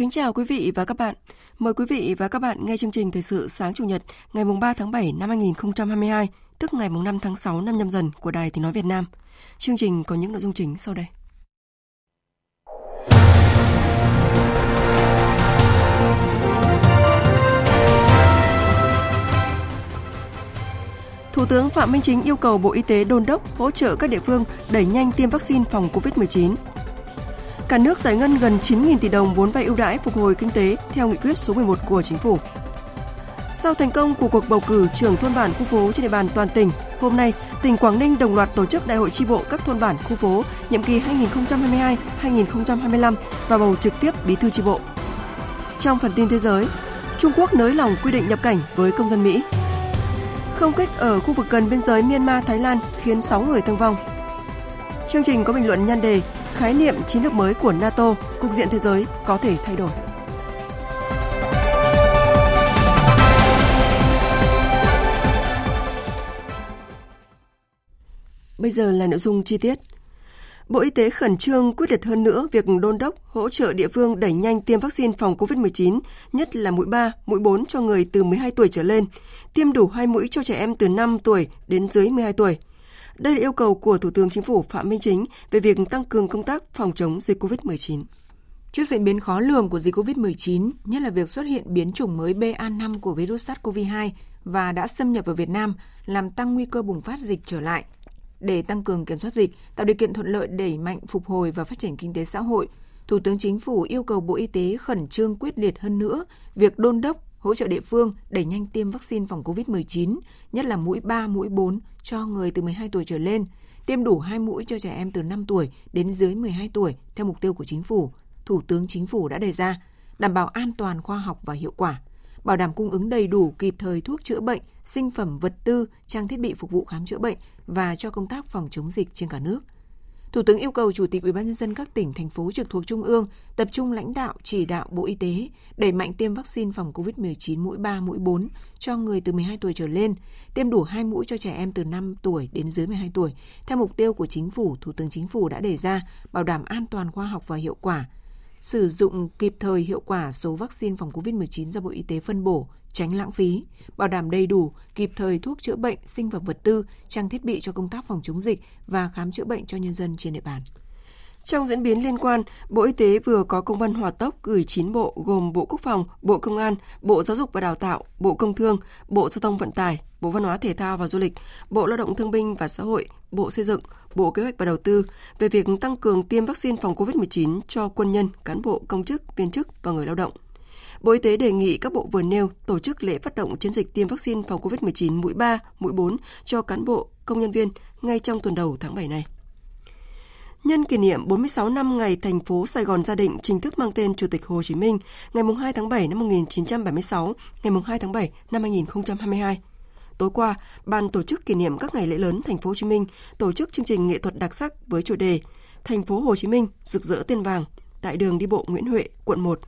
Kính chào quý vị và các bạn. Mời quý vị và các bạn nghe chương trình Thời sự sáng Chủ nhật ngày 3 tháng 7 năm 2022, tức ngày 5 tháng 6 năm nhâm dần của Đài Tiếng Nói Việt Nam. Chương trình có những nội dung chính sau đây. Thủ tướng Phạm Minh Chính yêu cầu Bộ Y tế đôn đốc hỗ trợ các địa phương đẩy nhanh tiêm vaccine phòng COVID-19 Cả nước giải ngân gần 9.000 tỷ đồng vốn vay ưu đãi phục hồi kinh tế theo nghị quyết số 11 của chính phủ. Sau thành công của cuộc bầu cử trưởng thôn bản khu phố trên địa bàn toàn tỉnh, hôm nay, tỉnh Quảng Ninh đồng loạt tổ chức Đại hội tri bộ các thôn bản khu phố nhiệm kỳ 2022-2025 và bầu trực tiếp bí thư tri bộ. Trong phần tin thế giới, Trung Quốc nới lỏng quy định nhập cảnh với công dân Mỹ. Không kích ở khu vực gần biên giới Myanmar, Thái Lan khiến 6 người thương vong. Chương trình có bình luận nhan đề khái niệm chiến lược mới của NATO, cục diện thế giới có thể thay đổi. Bây giờ là nội dung chi tiết. Bộ Y tế khẩn trương quyết liệt hơn nữa việc đôn đốc hỗ trợ địa phương đẩy nhanh tiêm vaccine phòng COVID-19, nhất là mũi 3, mũi 4 cho người từ 12 tuổi trở lên, tiêm đủ 2 mũi cho trẻ em từ 5 tuổi đến dưới 12 tuổi – đây là yêu cầu của Thủ tướng Chính phủ Phạm Minh Chính về việc tăng cường công tác phòng chống dịch COVID-19. Trước diễn biến khó lường của dịch COVID-19, nhất là việc xuất hiện biến chủng mới BA5 của virus SARS-CoV-2 và đã xâm nhập vào Việt Nam, làm tăng nguy cơ bùng phát dịch trở lại. Để tăng cường kiểm soát dịch, tạo điều kiện thuận lợi đẩy mạnh phục hồi và phát triển kinh tế xã hội, Thủ tướng Chính phủ yêu cầu Bộ Y tế khẩn trương quyết liệt hơn nữa việc đôn đốc hỗ trợ địa phương đẩy nhanh tiêm vaccine phòng COVID-19, nhất là mũi 3, mũi 4 cho người từ 12 tuổi trở lên, tiêm đủ 2 mũi cho trẻ em từ 5 tuổi đến dưới 12 tuổi theo mục tiêu của chính phủ, Thủ tướng Chính phủ đã đề ra, đảm bảo an toàn khoa học và hiệu quả, bảo đảm cung ứng đầy đủ kịp thời thuốc chữa bệnh, sinh phẩm vật tư, trang thiết bị phục vụ khám chữa bệnh và cho công tác phòng chống dịch trên cả nước – Thủ tướng yêu cầu Chủ tịch UBND các tỉnh, thành phố trực thuộc Trung ương tập trung lãnh đạo chỉ đạo Bộ Y tế đẩy mạnh tiêm vaccine phòng COVID-19 mũi 3, mũi 4 cho người từ 12 tuổi trở lên, tiêm đủ 2 mũi cho trẻ em từ 5 tuổi đến dưới 12 tuổi, theo mục tiêu của Chính phủ, Thủ tướng Chính phủ đã đề ra, bảo đảm an toàn khoa học và hiệu quả, sử dụng kịp thời hiệu quả số vaccine phòng COVID-19 do Bộ Y tế phân bổ, tránh lãng phí, bảo đảm đầy đủ, kịp thời thuốc chữa bệnh, sinh phẩm vật tư, trang thiết bị cho công tác phòng chống dịch và khám chữa bệnh cho nhân dân trên địa bàn. Trong diễn biến liên quan, Bộ Y tế vừa có công văn hỏa tốc gửi 9 bộ gồm Bộ Quốc phòng, Bộ Công an, Bộ Giáo dục và Đào tạo, Bộ Công Thương, Bộ Giao thông Vận tải, Bộ Văn hóa Thể thao và Du lịch, Bộ Lao động Thương binh và Xã hội, Bộ Xây dựng, Bộ Kế hoạch và Đầu tư về việc tăng cường tiêm vaccine phòng COVID-19 cho quân nhân, cán bộ, công chức, viên chức và người lao động. Bộ Y tế đề nghị các bộ vừa nêu tổ chức lễ phát động chiến dịch tiêm vaccine phòng COVID-19 mũi 3, mũi 4 cho cán bộ, công nhân viên ngay trong tuần đầu tháng 7 này. Nhân kỷ niệm 46 năm ngày thành phố Sài Gòn gia định chính thức mang tên Chủ tịch Hồ Chí Minh, ngày 2 tháng 7 năm 1976, ngày 2 tháng 7 năm 2022. Tối qua, ban tổ chức kỷ niệm các ngày lễ lớn thành phố Hồ Chí Minh tổ chức chương trình nghệ thuật đặc sắc với chủ đề Thành phố Hồ Chí Minh rực rỡ tên vàng tại đường đi bộ Nguyễn Huệ, quận 1.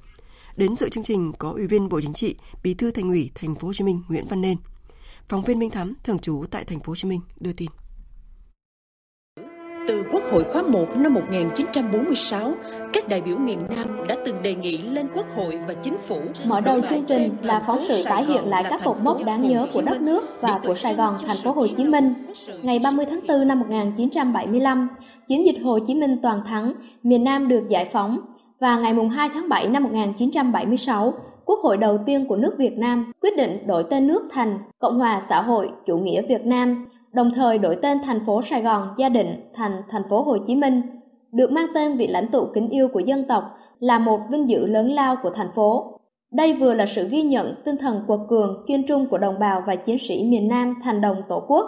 Đến dự chương trình có Ủy viên Bộ Chính trị, Bí thư Thành ủy Thành phố Hồ Chí Minh Nguyễn Văn Nên. Phóng viên Minh Thắm thường trú tại Thành phố Hồ Chí Minh đưa tin. Từ Quốc hội khóa 1 năm 1946, các đại biểu miền Nam đã từng đề nghị lên Quốc hội và Chính phủ. Mở đầu chương trình là phóng sự tái hiện lại các cột mốc đáng nhớ của đất nước và của Sài Gòn, thành phố Hồ Chí Minh. Ngày 30 tháng 4 năm 1975, chiến dịch Hồ Chí Minh toàn thắng, miền Nam được giải phóng và ngày 2 tháng 7 năm 1976, Quốc hội đầu tiên của nước Việt Nam quyết định đổi tên nước thành Cộng hòa xã hội chủ nghĩa Việt Nam đồng thời đổi tên thành phố Sài Gòn gia định thành thành phố Hồ Chí Minh. Được mang tên vị lãnh tụ kính yêu của dân tộc là một vinh dự lớn lao của thành phố. Đây vừa là sự ghi nhận tinh thần quật cường, kiên trung của đồng bào và chiến sĩ miền Nam thành đồng Tổ quốc,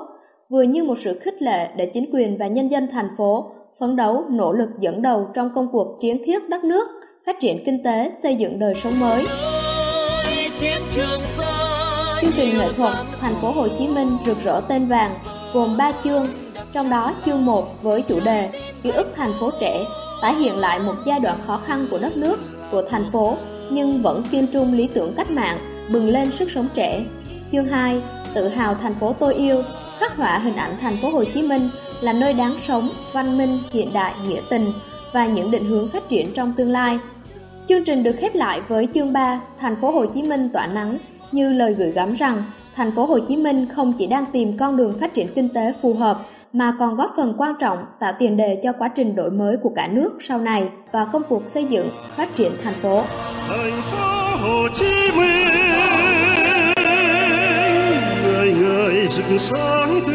vừa như một sự khích lệ để chính quyền và nhân dân thành phố phấn đấu nỗ lực dẫn đầu trong công cuộc kiến thiết đất nước, phát triển kinh tế, xây dựng đời sống mới. Chương trình nghệ thuật Thành phố Hồ Chí Minh rực rỡ tên vàng gồm 3 chương, trong đó chương 1 với chủ đề Ký ức thành phố trẻ tái hiện lại một giai đoạn khó khăn của đất nước, của thành phố nhưng vẫn kiên trung lý tưởng cách mạng, bừng lên sức sống trẻ. Chương 2, tự hào thành phố tôi yêu, khắc họa hình ảnh thành phố Hồ Chí Minh là nơi đáng sống, văn minh, hiện đại, nghĩa tình và những định hướng phát triển trong tương lai. Chương trình được khép lại với chương 3, thành phố Hồ Chí Minh tỏa nắng, như lời gửi gắm rằng thành phố Hồ Chí Minh không chỉ đang tìm con đường phát triển kinh tế phù hợp mà còn góp phần quan trọng tạo tiền đề cho quá trình đổi mới của cả nước sau này và công cuộc xây dựng, phát triển thành phố. Thành phố Hồ Chí Minh, người người rực sáng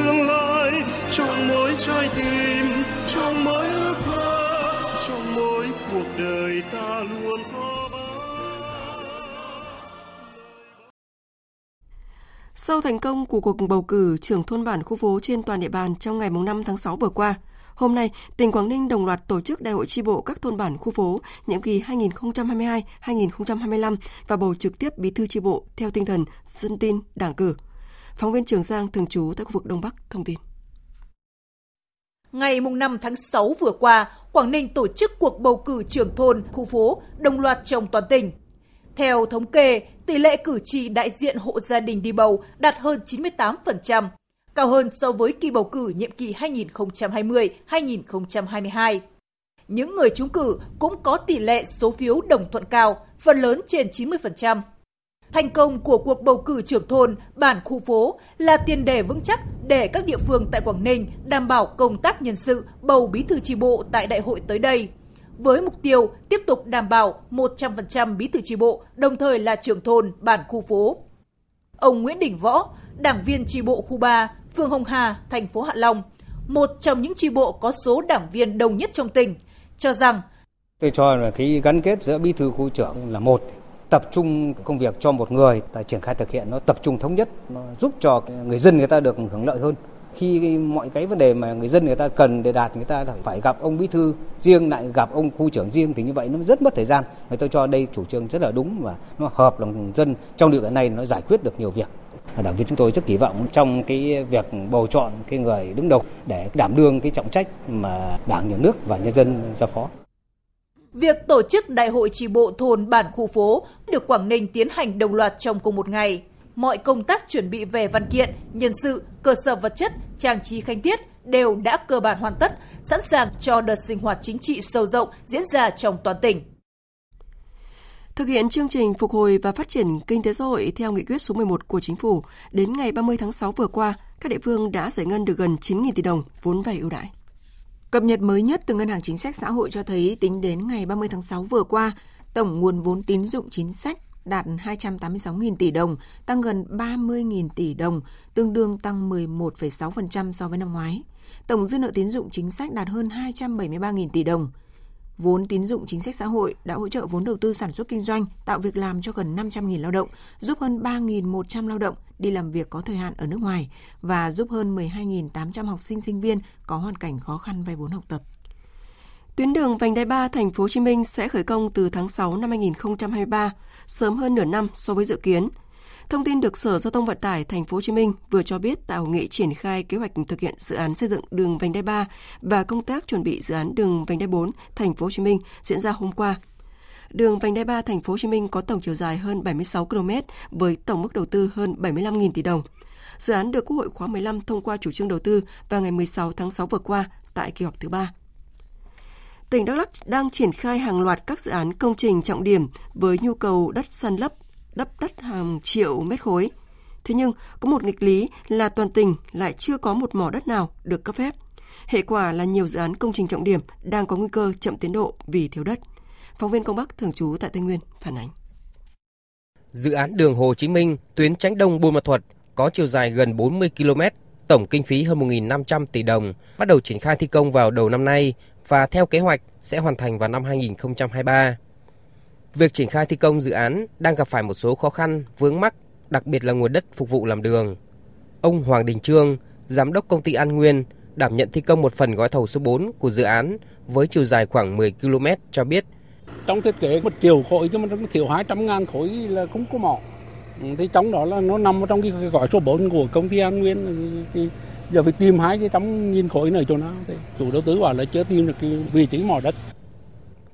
trong mỗi trái tim, trong mỗi ước mơ, trong mỗi cuộc đời ta luôn có Sau thành công của cuộc bầu cử trưởng thôn bản khu phố trên toàn địa bàn trong ngày 5 tháng 6 vừa qua, hôm nay, tỉnh Quảng Ninh đồng loạt tổ chức đại hội tri bộ các thôn bản khu phố nhiệm kỳ 2022-2025 và bầu trực tiếp bí thư tri bộ theo tinh thần dân tin, đảng cử. Phóng viên Trường Giang thường trú tại khu vực Đông Bắc thông tin. Ngày 5 tháng 6 vừa qua, Quảng Ninh tổ chức cuộc bầu cử trưởng thôn, khu phố đồng loạt trong toàn tỉnh. Theo thống kê, tỷ lệ cử tri đại diện hộ gia đình đi bầu đạt hơn 98%, cao hơn so với kỳ bầu cử nhiệm kỳ 2020-2022. Những người trúng cử cũng có tỷ lệ số phiếu đồng thuận cao, phần lớn trên 90%. Thành công của cuộc bầu cử trưởng thôn, bản khu phố là tiền đề vững chắc để các địa phương tại Quảng Ninh đảm bảo công tác nhân sự bầu bí thư tri bộ tại đại hội tới đây với mục tiêu tiếp tục đảm bảo 100% bí thư tri bộ, đồng thời là trưởng thôn, bản khu phố. Ông Nguyễn Đình Võ, đảng viên tri bộ khu 3, phường Hồng Hà, thành phố Hạ Long, một trong những tri bộ có số đảng viên đông nhất trong tỉnh, cho rằng Tôi cho là cái gắn kết giữa bí thư khu trưởng là một, tập trung công việc cho một người, ta triển khai thực hiện nó tập trung thống nhất, nó giúp cho người dân người ta được hưởng lợi hơn. Khi mọi cái vấn đề mà người dân người ta cần để đạt người ta phải gặp ông bí thư riêng lại gặp ông khu trưởng riêng thì như vậy nó rất mất thời gian. Người tôi cho đây chủ trương rất là đúng và nó hợp lòng dân. Trong điều kiện này nó giải quyết được nhiều việc. Đảng viên chúng tôi rất kỳ vọng trong cái việc bầu chọn cái người đứng đầu để đảm đương cái trọng trách mà đảng nhà nước và nhân dân giao phó. Việc tổ chức đại hội tri bộ thôn bản khu phố được Quảng Ninh tiến hành đồng loạt trong cùng một ngày mọi công tác chuẩn bị về văn kiện, nhân sự, cơ sở vật chất, trang trí khánh tiết đều đã cơ bản hoàn tất, sẵn sàng cho đợt sinh hoạt chính trị sâu rộng diễn ra trong toàn tỉnh. Thực hiện chương trình phục hồi và phát triển kinh tế xã hội theo nghị quyết số 11 của chính phủ, đến ngày 30 tháng 6 vừa qua, các địa phương đã giải ngân được gần 9.000 tỷ đồng vốn vay ưu đãi. Cập nhật mới nhất từ Ngân hàng Chính sách Xã hội cho thấy tính đến ngày 30 tháng 6 vừa qua, tổng nguồn vốn tín dụng chính sách đạt 286.000 tỷ đồng, tăng gần 30.000 tỷ đồng, tương đương tăng 11,6% so với năm ngoái. Tổng dư nợ tín dụng chính sách đạt hơn 273.000 tỷ đồng. Vốn tín dụng chính sách xã hội đã hỗ trợ vốn đầu tư sản xuất kinh doanh, tạo việc làm cho gần 500.000 lao động, giúp hơn 3.100 lao động đi làm việc có thời hạn ở nước ngoài và giúp hơn 12.800 học sinh sinh viên có hoàn cảnh khó khăn vay vốn học tập. Tuyến đường vành đai 3 thành phố Hồ Chí Minh sẽ khởi công từ tháng 6 năm 2023 sớm hơn nửa năm so với dự kiến. Thông tin được Sở Giao thông Vận tải Thành phố Hồ Chí Minh vừa cho biết tại hội nghị triển khai kế hoạch thực hiện dự án xây dựng đường vành đai 3 và công tác chuẩn bị dự án đường vành đai 4 Thành phố Hồ Chí Minh diễn ra hôm qua. Đường vành đai 3 Thành phố Hồ Chí Minh có tổng chiều dài hơn 76 km với tổng mức đầu tư hơn 75.000 tỷ đồng. Dự án được Quốc hội khóa 15 thông qua chủ trương đầu tư vào ngày 16 tháng 6 vừa qua tại kỳ họp thứ ba tỉnh Đắk Lắk đang triển khai hàng loạt các dự án công trình trọng điểm với nhu cầu đất săn lấp, đắp đất hàng triệu mét khối. Thế nhưng, có một nghịch lý là toàn tỉnh lại chưa có một mỏ đất nào được cấp phép. Hệ quả là nhiều dự án công trình trọng điểm đang có nguy cơ chậm tiến độ vì thiếu đất. Phóng viên Công Bắc thường trú tại Tây Nguyên phản ánh. Dự án đường Hồ Chí Minh, tuyến tránh đông Buôn Ma Thuột có chiều dài gần 40 km, tổng kinh phí hơn 1.500 tỷ đồng, bắt đầu triển khai thi công vào đầu năm nay và theo kế hoạch sẽ hoàn thành vào năm 2023. Việc triển khai thi công dự án đang gặp phải một số khó khăn, vướng mắc, đặc biệt là nguồn đất phục vụ làm đường. Ông Hoàng Đình Trương, giám đốc công ty An Nguyên, đảm nhận thi công một phần gói thầu số 4 của dự án với chiều dài khoảng 10 km cho biết. Trong thiết kế một triệu khối chứ mà nó thiếu 200 ngàn khối là không có mỏ. Ừ, thì trong đó là nó nằm trong cái gói số 4 của công ty An Nguyên thì giờ phải tìm hai cái trăm nghìn khối này chỗ nào thì chủ đầu tư bảo là chưa tìm được cái vị trí mỏ đất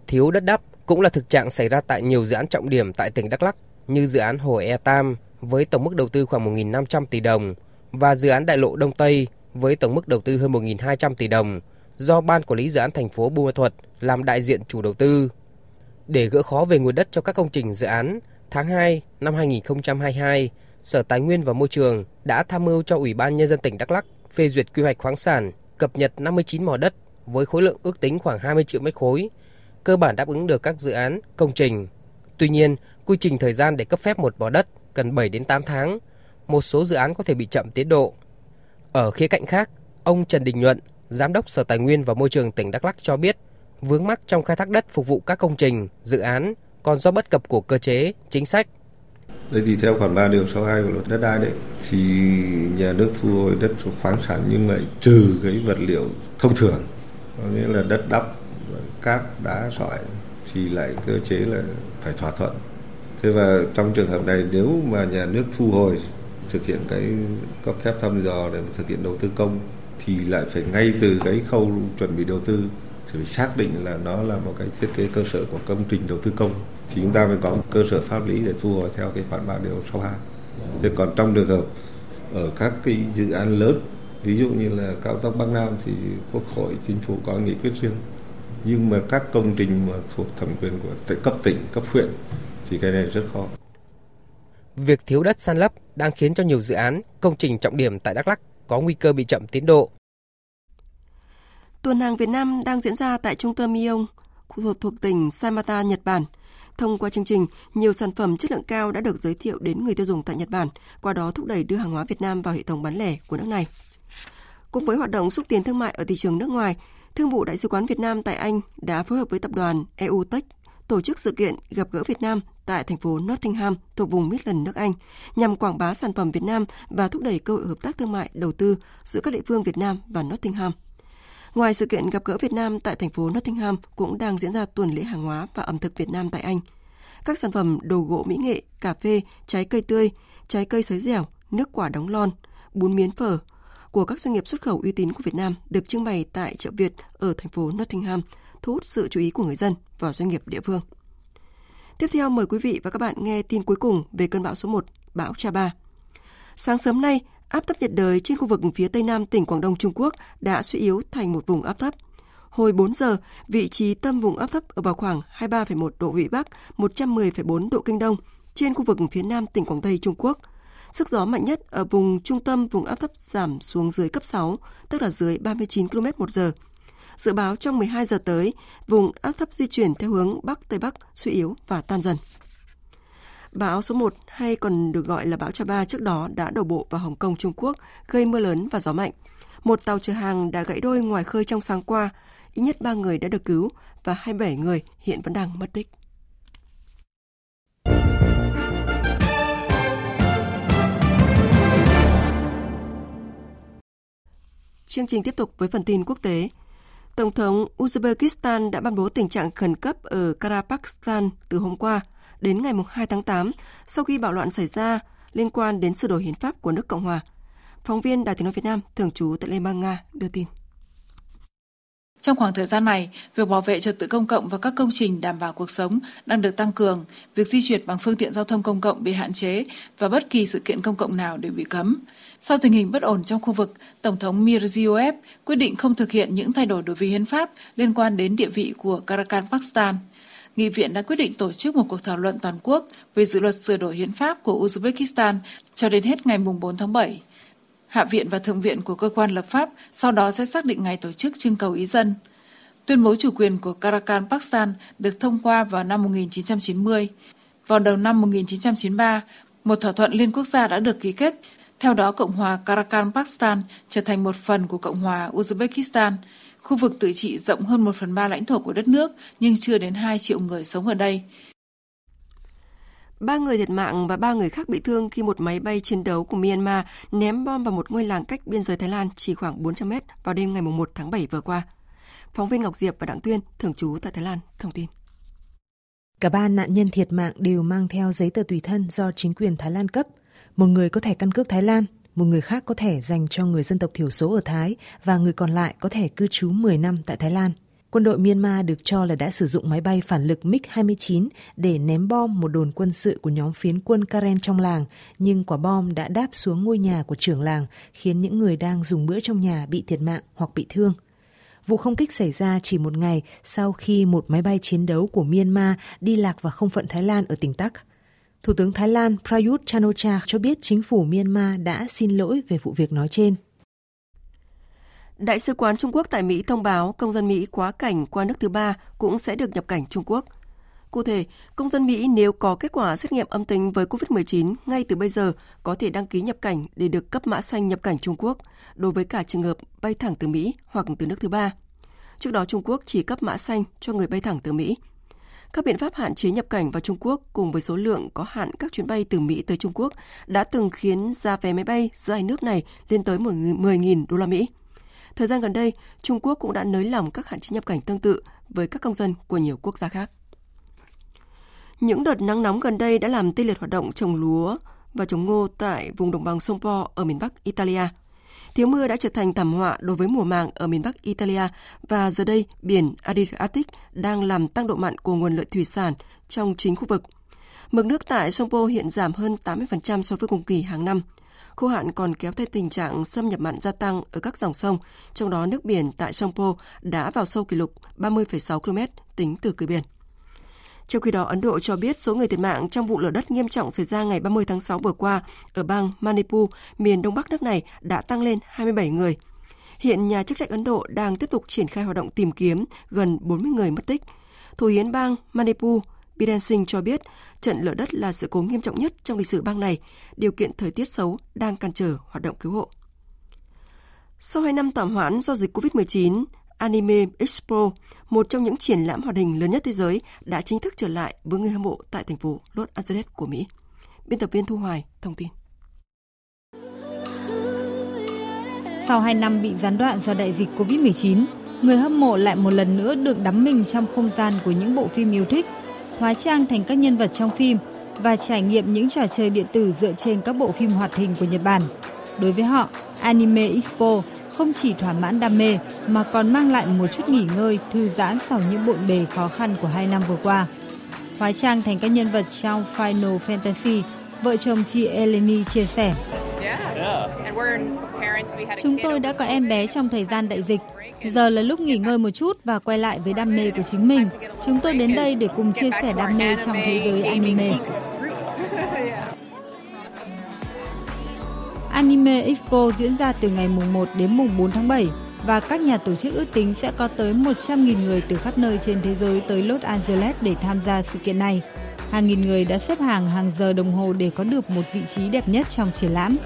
thiếu đất đắp cũng là thực trạng xảy ra tại nhiều dự án trọng điểm tại tỉnh Đắk Lắk như dự án Hồ E Tam với tổng mức đầu tư khoảng 1.500 tỷ đồng và dự án Đại lộ Đông Tây với tổng mức đầu tư hơn 1.200 tỷ đồng do Ban Quản lý Dự án thành phố Buôn Ma Thuột làm đại diện chủ đầu tư. Để gỡ khó về nguồn đất cho các công trình dự án, tháng 2 năm 2022, Sở Tài nguyên và Môi trường đã tham mưu cho Ủy ban Nhân dân tỉnh Đắk Lắk phê duyệt quy hoạch khoáng sản, cập nhật 59 mỏ đất với khối lượng ước tính khoảng 20 triệu mét khối, cơ bản đáp ứng được các dự án, công trình. Tuy nhiên, quy trình thời gian để cấp phép một bò đất cần 7 đến 8 tháng, một số dự án có thể bị chậm tiến độ. Ở khía cạnh khác, ông Trần Đình Nhuận, Giám đốc Sở Tài nguyên và Môi trường tỉnh Đắk Lắk cho biết, vướng mắc trong khai thác đất phục vụ các công trình, dự án còn do bất cập của cơ chế, chính sách. Đây thì theo khoản 3 điều 62 của luật đất đai đấy thì nhà nước thu hồi đất thuộc khoáng sản nhưng lại trừ cái vật liệu thông thường có nghĩa là đất đắp cát đá sỏi thì lại cơ chế là phải thỏa thuận. Thế và trong trường hợp này, nếu mà nhà nước thu hồi, thực hiện cái cấp phép thăm dò để thực hiện đầu tư công, thì lại phải ngay từ cái khâu chuẩn bị đầu tư, thì phải xác định là nó là một cái thiết kế cơ sở của công trình đầu tư công. Thì chúng ta phải có một cơ sở pháp lý để thu hồi theo cái khoản 3 điều 62. Thế còn trong trường hợp ở các cái dự án lớn, ví dụ như là cao tốc Bắc Nam thì Quốc hội, chính phủ có nghị quyết riêng nhưng mà các công trình mà thuộc thẩm quyền của cấp tỉnh, cấp huyện thì cái này rất khó. Việc thiếu đất san lấp đang khiến cho nhiều dự án, công trình trọng điểm tại Đắk Lắk có nguy cơ bị chậm tiến độ. Tuần hàng Việt Nam đang diễn ra tại trung tâm Myeong thuộc, thuộc tỉnh Samata, Nhật Bản. Thông qua chương trình, nhiều sản phẩm chất lượng cao đã được giới thiệu đến người tiêu dùng tại Nhật Bản, qua đó thúc đẩy đưa hàng hóa Việt Nam vào hệ thống bán lẻ của nước này. Cùng với hoạt động xúc tiến thương mại ở thị trường nước ngoài, Thương vụ Đại sứ quán Việt Nam tại Anh đã phối hợp với tập đoàn EU Tech tổ chức sự kiện gặp gỡ Việt Nam tại thành phố Nottingham thuộc vùng Midland nước Anh nhằm quảng bá sản phẩm Việt Nam và thúc đẩy cơ hội hợp tác thương mại đầu tư giữa các địa phương Việt Nam và Nottingham. Ngoài sự kiện gặp gỡ Việt Nam tại thành phố Nottingham cũng đang diễn ra tuần lễ hàng hóa và ẩm thực Việt Nam tại Anh. Các sản phẩm đồ gỗ mỹ nghệ, cà phê, trái cây tươi, trái cây sấy dẻo, nước quả đóng lon, bún miến phở, của các doanh nghiệp xuất khẩu uy tín của Việt Nam được trưng bày tại chợ Việt ở thành phố Nottingham, thu hút sự chú ý của người dân và doanh nghiệp địa phương. Tiếp theo mời quý vị và các bạn nghe tin cuối cùng về cơn bão số 1, bão Cha Ba. Sáng sớm nay, áp thấp nhiệt đới trên khu vực phía tây nam tỉnh Quảng Đông Trung Quốc đã suy yếu thành một vùng áp thấp. Hồi 4 giờ, vị trí tâm vùng áp thấp ở vào khoảng 23,1 độ Vĩ Bắc, 110,4 độ Kinh Đông, trên khu vực phía nam tỉnh Quảng Tây Trung Quốc – Sức gió mạnh nhất ở vùng trung tâm vùng áp thấp giảm xuống dưới cấp 6, tức là dưới 39 km một giờ. Dự báo trong 12 giờ tới, vùng áp thấp di chuyển theo hướng Bắc Tây Bắc suy yếu và tan dần. Bão số 1 hay còn được gọi là bão Cha Ba trước đó đã đổ bộ vào Hồng Kông Trung Quốc gây mưa lớn và gió mạnh. Một tàu chở hàng đã gãy đôi ngoài khơi trong sáng qua, ít nhất 3 người đã được cứu và 27 người hiện vẫn đang mất tích. Chương trình tiếp tục với phần tin quốc tế. Tổng thống Uzbekistan đã ban bố tình trạng khẩn cấp ở Karapakstan từ hôm qua đến ngày 2 tháng 8 sau khi bạo loạn xảy ra liên quan đến sửa đổi hiến pháp của nước Cộng hòa. Phóng viên Đài tiếng nói Việt Nam, thường trú tại Liên bang Nga đưa tin. Trong khoảng thời gian này, việc bảo vệ trật tự công cộng và các công trình đảm bảo cuộc sống đang được tăng cường, việc di chuyển bằng phương tiện giao thông công cộng bị hạn chế và bất kỳ sự kiện công cộng nào đều bị cấm. Sau tình hình bất ổn trong khu vực, Tổng thống Mirziyoyev quyết định không thực hiện những thay đổi đối với hiến pháp liên quan đến địa vị của Karakhan Pakistan. Nghị viện đã quyết định tổ chức một cuộc thảo luận toàn quốc về dự luật sửa đổi hiến pháp của Uzbekistan cho đến hết ngày 4 tháng 7. Hạ viện và Thượng viện của cơ quan lập pháp sau đó sẽ xác định ngày tổ chức trưng cầu ý dân. Tuyên bố chủ quyền của Karakan, Pakistan được thông qua vào năm 1990. Vào đầu năm 1993, một thỏa thuận liên quốc gia đã được ký kết Theo đó, Cộng hòa Karakan Pakistan trở thành một phần của Cộng hòa Uzbekistan, khu vực tự trị rộng hơn 1 phần 3 lãnh thổ của đất nước nhưng chưa đến 2 triệu người sống ở đây. Ba người thiệt mạng và ba người khác bị thương khi một máy bay chiến đấu của Myanmar ném bom vào một ngôi làng cách biên giới Thái Lan chỉ khoảng 400 mét vào đêm ngày 1 tháng 7 vừa qua. Phóng viên Ngọc Diệp và Đặng Tuyên, thường trú tại Thái Lan, thông tin. Cả ba nạn nhân thiệt mạng đều mang theo giấy tờ tùy thân do chính quyền Thái Lan cấp. Một người có thẻ căn cước Thái Lan, một người khác có thẻ dành cho người dân tộc thiểu số ở Thái và người còn lại có thẻ cư trú 10 năm tại Thái Lan. Quân đội Myanmar được cho là đã sử dụng máy bay phản lực MiG-29 để ném bom một đồn quân sự của nhóm phiến quân Karen trong làng, nhưng quả bom đã đáp xuống ngôi nhà của trưởng làng, khiến những người đang dùng bữa trong nhà bị thiệt mạng hoặc bị thương. Vụ không kích xảy ra chỉ một ngày sau khi một máy bay chiến đấu của Myanmar đi lạc vào không phận Thái Lan ở tỉnh Tắc. Thủ tướng Thái Lan Prayut Chan-o-cha cho biết chính phủ Myanmar đã xin lỗi về vụ việc nói trên. Đại sứ quán Trung Quốc tại Mỹ thông báo công dân Mỹ quá cảnh qua nước thứ ba cũng sẽ được nhập cảnh Trung Quốc. Cụ thể, công dân Mỹ nếu có kết quả xét nghiệm âm tính với COVID-19 ngay từ bây giờ có thể đăng ký nhập cảnh để được cấp mã xanh nhập cảnh Trung Quốc đối với cả trường hợp bay thẳng từ Mỹ hoặc từ nước thứ ba. Trước đó Trung Quốc chỉ cấp mã xanh cho người bay thẳng từ Mỹ. Các biện pháp hạn chế nhập cảnh vào Trung Quốc cùng với số lượng có hạn các chuyến bay từ Mỹ tới Trung Quốc đã từng khiến giá vé máy bay giữa hai nước này lên tới 10.000 đô la Mỹ. Thời gian gần đây, Trung Quốc cũng đã nới lỏng các hạn chế nhập cảnh tương tự với các công dân của nhiều quốc gia khác. Những đợt nắng nóng gần đây đã làm tê liệt hoạt động trồng lúa và trồng ngô tại vùng đồng bằng sông Po ở miền Bắc Italia. Thiếu mưa đã trở thành thảm họa đối với mùa màng ở miền Bắc Italia và giờ đây biển Adriatic đang làm tăng độ mặn của nguồn lợi thủy sản trong chính khu vực. Mực nước tại sông Po hiện giảm hơn 80% so với cùng kỳ hàng năm. Khô hạn còn kéo theo tình trạng xâm nhập mặn gia tăng ở các dòng sông, trong đó nước biển tại sông Po đã vào sâu kỷ lục 30,6 km tính từ cửa biển. Trong khi đó, Ấn Độ cho biết số người thiệt mạng trong vụ lở đất nghiêm trọng xảy ra ngày 30 tháng 6 vừa qua ở bang Manipur, miền đông bắc nước này đã tăng lên 27 người. Hiện nhà chức trách Ấn Độ đang tiếp tục triển khai hoạt động tìm kiếm gần 40 người mất tích. Thủ hiến bang Manipur Biren Singh cho biết trận lở đất là sự cố nghiêm trọng nhất trong lịch sử bang này, điều kiện thời tiết xấu đang cản trở hoạt động cứu hộ. Sau 2 năm tạm hoãn do dịch COVID-19, Anime Expo, một trong những triển lãm hoạt hình lớn nhất thế giới, đã chính thức trở lại với người hâm mộ tại thành phố Los Angeles của Mỹ. Biên tập viên Thu Hoài thông tin. Sau 2 năm bị gián đoạn do đại dịch COVID-19, người hâm mộ lại một lần nữa được đắm mình trong không gian của những bộ phim yêu thích, hóa trang thành các nhân vật trong phim và trải nghiệm những trò chơi điện tử dựa trên các bộ phim hoạt hình của Nhật Bản. Đối với họ, Anime Expo không chỉ thỏa mãn đam mê mà còn mang lại một chút nghỉ ngơi, thư giãn sau những bộn bề khó khăn của hai năm vừa qua. Hóa trang thành các nhân vật trong Final Fantasy, vợ chồng chị Eleni chia sẻ. Chúng tôi đã có em bé trong thời gian đại dịch. Giờ là lúc nghỉ ngơi một chút và quay lại với đam mê của chính mình. Chúng tôi đến đây để cùng chia sẻ đam mê trong thế giới anime. Anime Expo diễn ra từ ngày mùng 1 đến mùng 4 tháng 7 và các nhà tổ chức ước tính sẽ có tới 100.000 người từ khắp nơi trên thế giới tới Los Angeles để tham gia sự kiện này. Hàng nghìn người đã xếp hàng hàng giờ đồng hồ để có được một vị trí đẹp nhất trong triển lãm.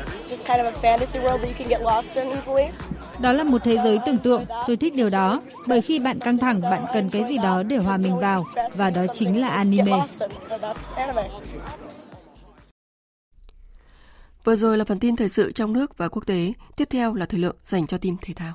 Đó là một thế giới tưởng tượng, tôi thích điều đó, bởi khi bạn căng thẳng bạn cần cái gì đó để hòa mình vào, và đó chính là anime. Vừa rồi là phần tin thời sự trong nước và quốc tế, tiếp theo là thời lượng dành cho tin thể thao.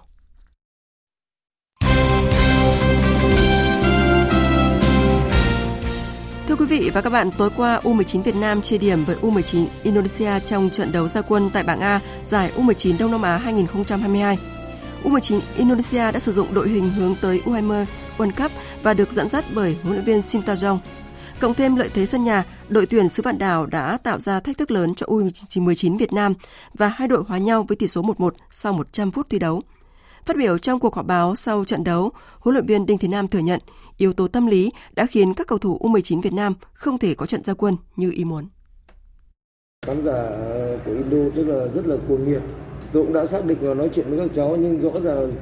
Thưa quý vị và các bạn, tối qua U19 Việt Nam chia điểm với U19 Indonesia trong trận đấu gia quân tại bảng A giải U19 Đông Nam Á 2022. U19 Indonesia đã sử dụng đội hình hướng tới U20 World Cup và được dẫn dắt bởi huấn luyện viên Sintayong. Cộng thêm lợi thế sân nhà, đội tuyển xứ Vạn Đảo đã tạo ra thách thức lớn cho U19 Việt Nam và hai đội hòa nhau với tỷ số 1-1 sau 100 phút thi đấu. Phát biểu trong cuộc họp báo sau trận đấu, huấn luyện viên Đinh Thế Nam thừa nhận yếu tố tâm lý đã khiến các cầu thủ U19 Việt Nam không thể có trận gia quân như ý muốn. Khán giả ờ, của Indo rất là rất là cuồng nhiệt. Tôi cũng đã xác định và nói chuyện với các cháu nhưng rõ ràng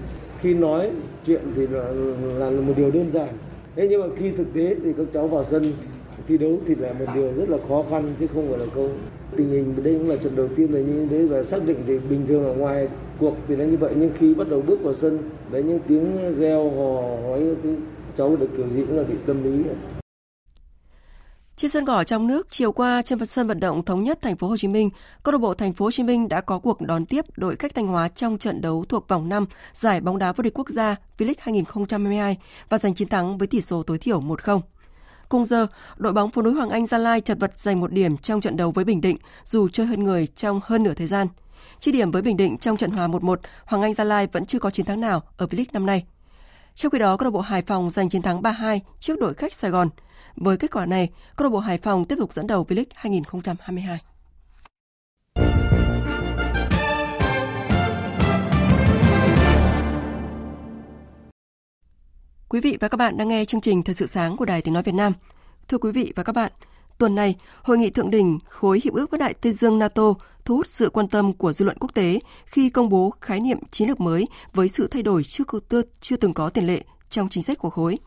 khi nói chuyện thì là, là một điều đơn giản. Thế nhưng mà khi thực tế thì các cháu vào sân thi đấu thì là một điều rất là khó khăn chứ không phải là câu tình hình đây cũng là trận đầu tiên là như thế và xác định thì bình thường ở ngoài cuộc thì nó như vậy nhưng khi bắt đầu bước vào sân đấy những tiếng reo hò hói cháu được kiểu gì cũng là bị tâm lý à. trên sân cỏ trong nước, chiều qua trên sân vận động thống nhất thành phố Hồ Chí Minh, câu lạc bộ thành phố Hồ Chí Minh đã có cuộc đón tiếp đội khách Thanh Hóa trong trận đấu thuộc vòng 5 giải bóng đá vô địch quốc gia V-League 2022 và giành chiến thắng với tỷ số tối thiểu 1-0. Cùng giờ, đội bóng phố núi Hoàng Anh Gia Lai chật vật giành một điểm trong trận đấu với Bình Định dù chơi hơn người trong hơn nửa thời gian. Chi điểm với Bình Định trong trận hòa 1-1, Hoàng Anh Gia Lai vẫn chưa có chiến thắng nào ở V-League năm nay. Trong khi đó, câu lạc bộ Hải Phòng giành chiến thắng 3-2 trước đội khách Sài Gòn. Với kết quả này, câu lạc bộ Hải Phòng tiếp tục dẫn đầu V-League 2022. Quý vị và các bạn đang nghe chương trình Thời sự sáng của Đài Tiếng Nói Việt Nam. Thưa quý vị và các bạn, tuần này, Hội nghị Thượng đỉnh Khối Hiệp ước Bắc Đại Tây Dương NATO thu hút sự quan tâm của dư luận quốc tế khi công bố khái niệm chiến lược mới với sự thay đổi chưa, chưa từng có tiền lệ trong chính sách của khối.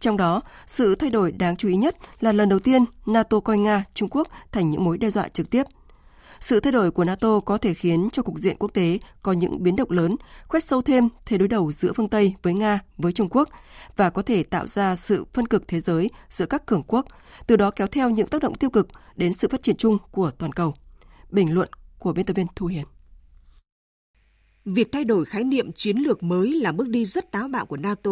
Trong đó, sự thay đổi đáng chú ý nhất là lần đầu tiên NATO coi Nga, Trung Quốc thành những mối đe dọa trực tiếp. Sự thay đổi của NATO có thể khiến cho cục diện quốc tế có những biến động lớn, khoét sâu thêm thế đối đầu giữa phương Tây với Nga, với Trung Quốc và có thể tạo ra sự phân cực thế giới giữa các cường quốc, từ đó kéo theo những tác động tiêu cực đến sự phát triển chung của toàn cầu. Bình luận của biên tập viên Thu Hiền. Việc thay đổi khái niệm chiến lược mới là bước đi rất táo bạo của NATO,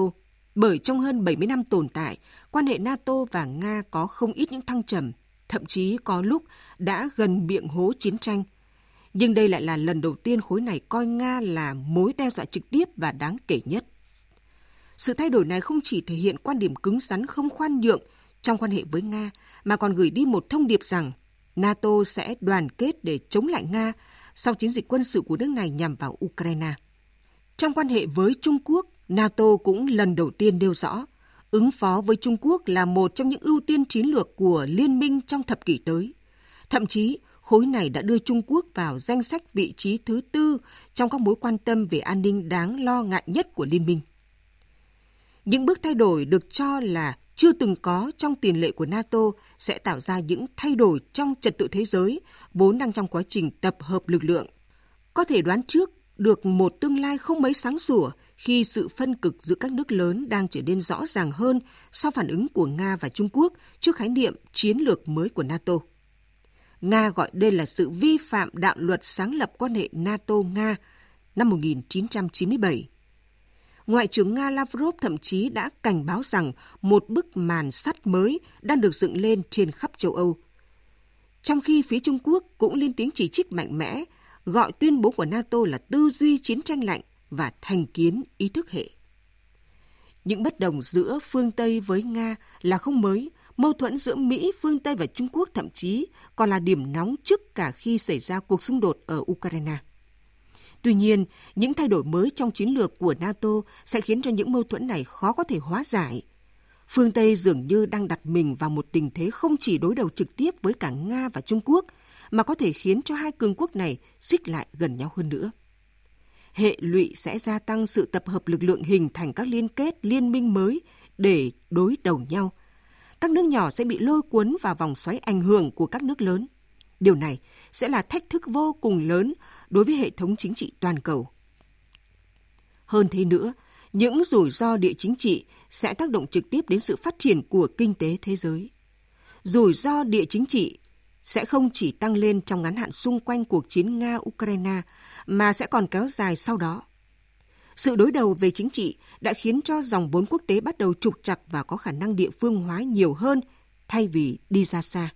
bởi trong hơn 70 năm tồn tại, quan hệ NATO và Nga có không ít những thăng trầm, thậm chí có lúc đã gần miệng hố chiến tranh. Nhưng đây lại là lần đầu tiên khối này coi Nga là mối đe dọa trực tiếp và đáng kể nhất. Sự thay đổi này không chỉ thể hiện quan điểm cứng rắn không khoan nhượng trong quan hệ với Nga, mà còn gửi đi một thông điệp rằng NATO sẽ đoàn kết để chống lại Nga sau chiến dịch quân sự của nước này nhằm vào Ukraine. Trong quan hệ với Trung Quốc, NATO cũng lần đầu tiên nêu rõ ứng phó với Trung Quốc là một trong những ưu tiên chiến lược của liên minh trong thập kỷ tới. Thậm chí, khối này đã đưa Trung Quốc vào danh sách vị trí thứ tư trong các mối quan tâm về an ninh đáng lo ngại nhất của liên minh. Những bước thay đổi được cho là chưa từng có trong tiền lệ của NATO sẽ tạo ra những thay đổi trong trật tự thế giới vốn đang trong quá trình tập hợp lực lượng. Có thể đoán trước được một tương lai không mấy sáng sủa khi sự phân cực giữa các nước lớn đang trở nên rõ ràng hơn sau phản ứng của Nga và Trung Quốc trước khái niệm chiến lược mới của NATO. Nga gọi đây là sự vi phạm đạo luật sáng lập quan hệ NATO-Nga năm 1997. Ngoại trưởng Nga Lavrov thậm chí đã cảnh báo rằng một bức màn sắt mới đang được dựng lên trên khắp châu Âu. Trong khi phía Trung Quốc cũng lên tiếng chỉ trích mạnh mẽ, gọi tuyên bố của NATO là tư duy chiến tranh lạnh và thành kiến ý thức hệ. Những bất đồng giữa phương Tây với Nga là không mới, mâu thuẫn giữa Mỹ, phương Tây và Trung Quốc thậm chí còn là điểm nóng trước cả khi xảy ra cuộc xung đột ở Ukraine. Tuy nhiên, những thay đổi mới trong chiến lược của NATO sẽ khiến cho những mâu thuẫn này khó có thể hóa giải. Phương Tây dường như đang đặt mình vào một tình thế không chỉ đối đầu trực tiếp với cả Nga và Trung Quốc, mà có thể khiến cho hai cường quốc này xích lại gần nhau hơn nữa hệ lụy sẽ gia tăng sự tập hợp lực lượng hình thành các liên kết liên minh mới để đối đầu nhau. Các nước nhỏ sẽ bị lôi cuốn vào vòng xoáy ảnh hưởng của các nước lớn. Điều này sẽ là thách thức vô cùng lớn đối với hệ thống chính trị toàn cầu. Hơn thế nữa, những rủi ro địa chính trị sẽ tác động trực tiếp đến sự phát triển của kinh tế thế giới. Rủi ro địa chính trị sẽ không chỉ tăng lên trong ngắn hạn xung quanh cuộc chiến Nga-Ukraine mà sẽ còn kéo dài sau đó. Sự đối đầu về chính trị đã khiến cho dòng vốn quốc tế bắt đầu trục chặt và có khả năng địa phương hóa nhiều hơn thay vì đi ra xa.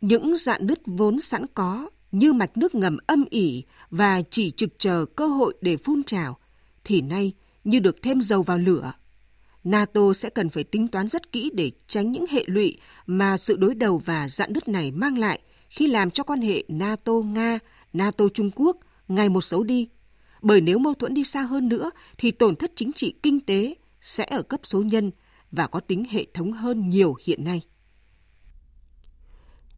Những dạn nứt vốn sẵn có như mạch nước ngầm âm ỉ và chỉ trực chờ cơ hội để phun trào, thì nay như được thêm dầu vào lửa. NATO sẽ cần phải tính toán rất kỹ để tránh những hệ lụy mà sự đối đầu và dạn nứt này mang lại khi làm cho quan hệ NATO-Nga, NATO-Trung Quốc ngày một xấu đi. Bởi nếu mâu thuẫn đi xa hơn nữa thì tổn thất chính trị kinh tế sẽ ở cấp số nhân và có tính hệ thống hơn nhiều hiện nay.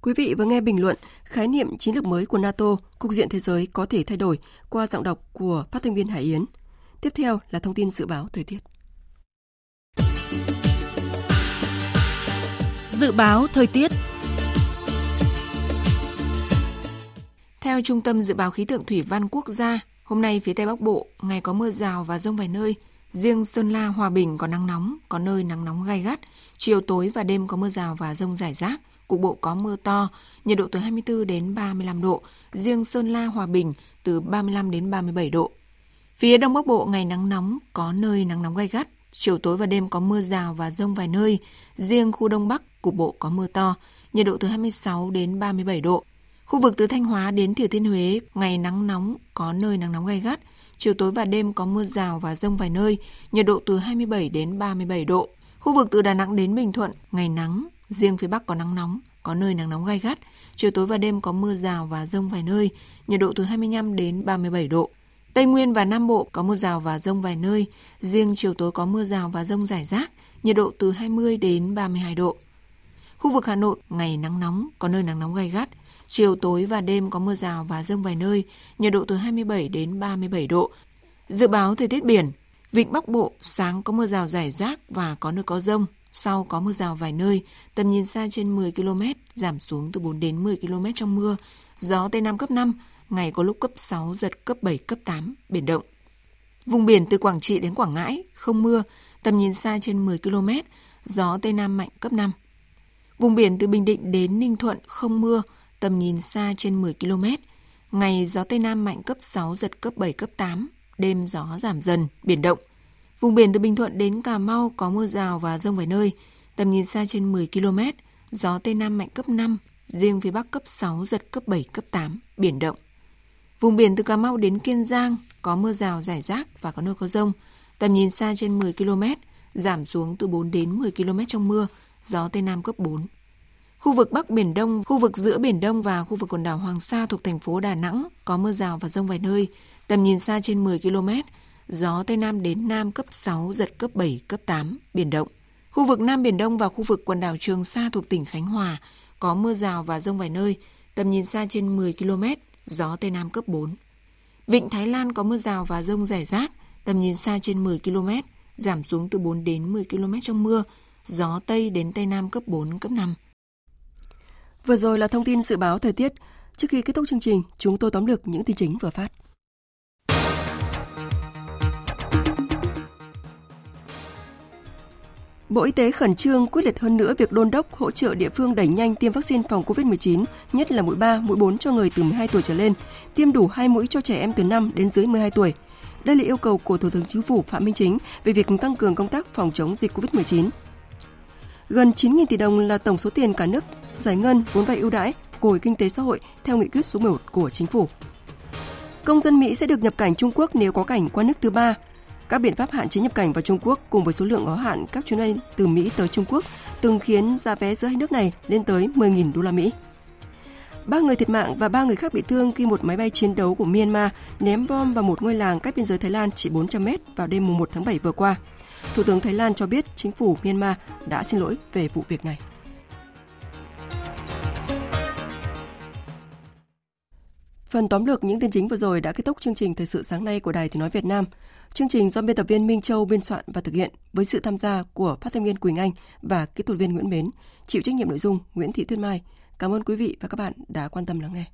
Quý vị vừa nghe bình luận khái niệm chiến lược mới của NATO, cục diện thế giới có thể thay đổi qua giọng đọc của phát thanh viên Hải Yến. Tiếp theo là thông tin dự báo thời tiết. Dự báo thời tiết Theo Trung tâm Dự báo Khí tượng Thủy văn Quốc gia, hôm nay phía Tây Bắc Bộ, ngày có mưa rào và rông vài nơi. Riêng Sơn La, Hòa Bình có nắng nóng, có nơi nắng nóng gai gắt. Chiều tối và đêm có mưa rào và rông rải rác. Cục bộ có mưa to, nhiệt độ từ 24 đến 35 độ. Riêng Sơn La, Hòa Bình từ 35 đến 37 độ. Phía Đông Bắc Bộ ngày nắng nóng, có nơi nắng nóng gai gắt. Chiều tối và đêm có mưa rào và rông vài nơi. Riêng khu Đông Bắc, cục bộ có mưa to, nhiệt độ từ 26 đến 37 độ. Khu vực từ Thanh Hóa đến Thừa Thiên Huế, ngày nắng nóng, có nơi nắng nóng gai gắt. Chiều tối và đêm có mưa rào và rông vài nơi, nhiệt độ từ 27 đến 37 độ. Khu vực từ Đà Nẵng đến Bình Thuận, ngày nắng, riêng phía Bắc có nắng nóng, có nơi nắng nóng gai gắt. Chiều tối và đêm có mưa rào và rông vài nơi, nhiệt độ từ 25 đến 37 độ. Tây Nguyên và Nam Bộ có mưa rào và rông vài nơi, riêng chiều tối có mưa rào và rông rải rác, nhiệt độ từ 20 đến 32 độ. Khu vực Hà Nội, ngày nắng nóng, có nơi nắng nóng gai gắt, chiều tối và đêm có mưa rào và rông vài nơi, nhiệt độ từ 27 đến 37 độ. Dự báo thời tiết biển, Vịnh Bắc Bộ sáng có mưa rào rải rác và có nơi có rông, sau có mưa rào vài nơi, tầm nhìn xa trên 10 km, giảm xuống từ 4 đến 10 km trong mưa, gió Tây Nam cấp 5, ngày có lúc cấp 6, giật cấp 7, cấp 8, biển động. Vùng biển từ Quảng Trị đến Quảng Ngãi, không mưa, tầm nhìn xa trên 10 km, gió Tây Nam mạnh cấp 5. Vùng biển từ Bình Định đến Ninh Thuận không mưa, tầm nhìn xa trên 10 km. Ngày gió Tây Nam mạnh cấp 6, giật cấp 7, cấp 8, đêm gió giảm dần, biển động. Vùng biển từ Bình Thuận đến Cà Mau có mưa rào và rông vài nơi, tầm nhìn xa trên 10 km, gió Tây Nam mạnh cấp 5, riêng phía Bắc cấp 6, giật cấp 7, cấp 8, biển động. Vùng biển từ Cà Mau đến Kiên Giang có mưa rào rải rác và có nơi có rông, tầm nhìn xa trên 10 km, giảm xuống từ 4 đến 10 km trong mưa, gió Tây Nam cấp 4. Khu vực Bắc Biển Đông, khu vực giữa Biển Đông và khu vực quần đảo Hoàng Sa thuộc thành phố Đà Nẵng có mưa rào và rông vài nơi, tầm nhìn xa trên 10 km, gió Tây Nam đến Nam cấp 6, giật cấp 7, cấp 8, biển động. Khu vực Nam Biển Đông và khu vực quần đảo Trường Sa thuộc tỉnh Khánh Hòa có mưa rào và rông vài nơi, tầm nhìn xa trên 10 km, gió Tây Nam cấp 4. Vịnh Thái Lan có mưa rào và rông rải rác, tầm nhìn xa trên 10 km, giảm xuống từ 4 đến 10 km trong mưa, gió Tây đến Tây Nam cấp 4, cấp 5. Vừa rồi là thông tin dự báo thời tiết. Trước khi kết thúc chương trình, chúng tôi tóm lược những tin chính vừa phát. Bộ Y tế khẩn trương quyết liệt hơn nữa việc đôn đốc hỗ trợ địa phương đẩy nhanh tiêm vaccine phòng COVID-19, nhất là mũi 3, mũi 4 cho người từ 12 tuổi trở lên, tiêm đủ 2 mũi cho trẻ em từ 5 đến dưới 12 tuổi. Đây là yêu cầu của Thủ tướng Chính phủ Phạm Minh Chính về việc tăng cường công tác phòng chống dịch COVID-19. Gần 9.000 tỷ đồng là tổng số tiền cả nước giải ngân vốn vay ưu đãi của kinh tế xã hội theo nghị quyết số 11 của chính phủ. Công dân Mỹ sẽ được nhập cảnh Trung Quốc nếu có cảnh qua nước thứ ba. Các biện pháp hạn chế nhập cảnh vào Trung Quốc cùng với số lượng có hạn các chuyến bay từ Mỹ tới Trung Quốc từng khiến giá vé giữa hai nước này lên tới 10.000 đô la Mỹ. Ba người thiệt mạng và ba người khác bị thương khi một máy bay chiến đấu của Myanmar ném bom vào một ngôi làng cách biên giới Thái Lan chỉ 400 mét vào đêm 1 tháng 7 vừa qua. Thủ tướng Thái Lan cho biết chính phủ Myanmar đã xin lỗi về vụ việc này. Phần tóm lược những tin chính vừa rồi đã kết thúc chương trình Thời sự sáng nay của Đài Tiếng Nói Việt Nam. Chương trình do biên tập viên Minh Châu biên soạn và thực hiện với sự tham gia của phát thanh viên Quỳnh Anh và kỹ thuật viên Nguyễn Mến, chịu trách nhiệm nội dung Nguyễn Thị Tuyết Mai. Cảm ơn quý vị và các bạn đã quan tâm lắng nghe.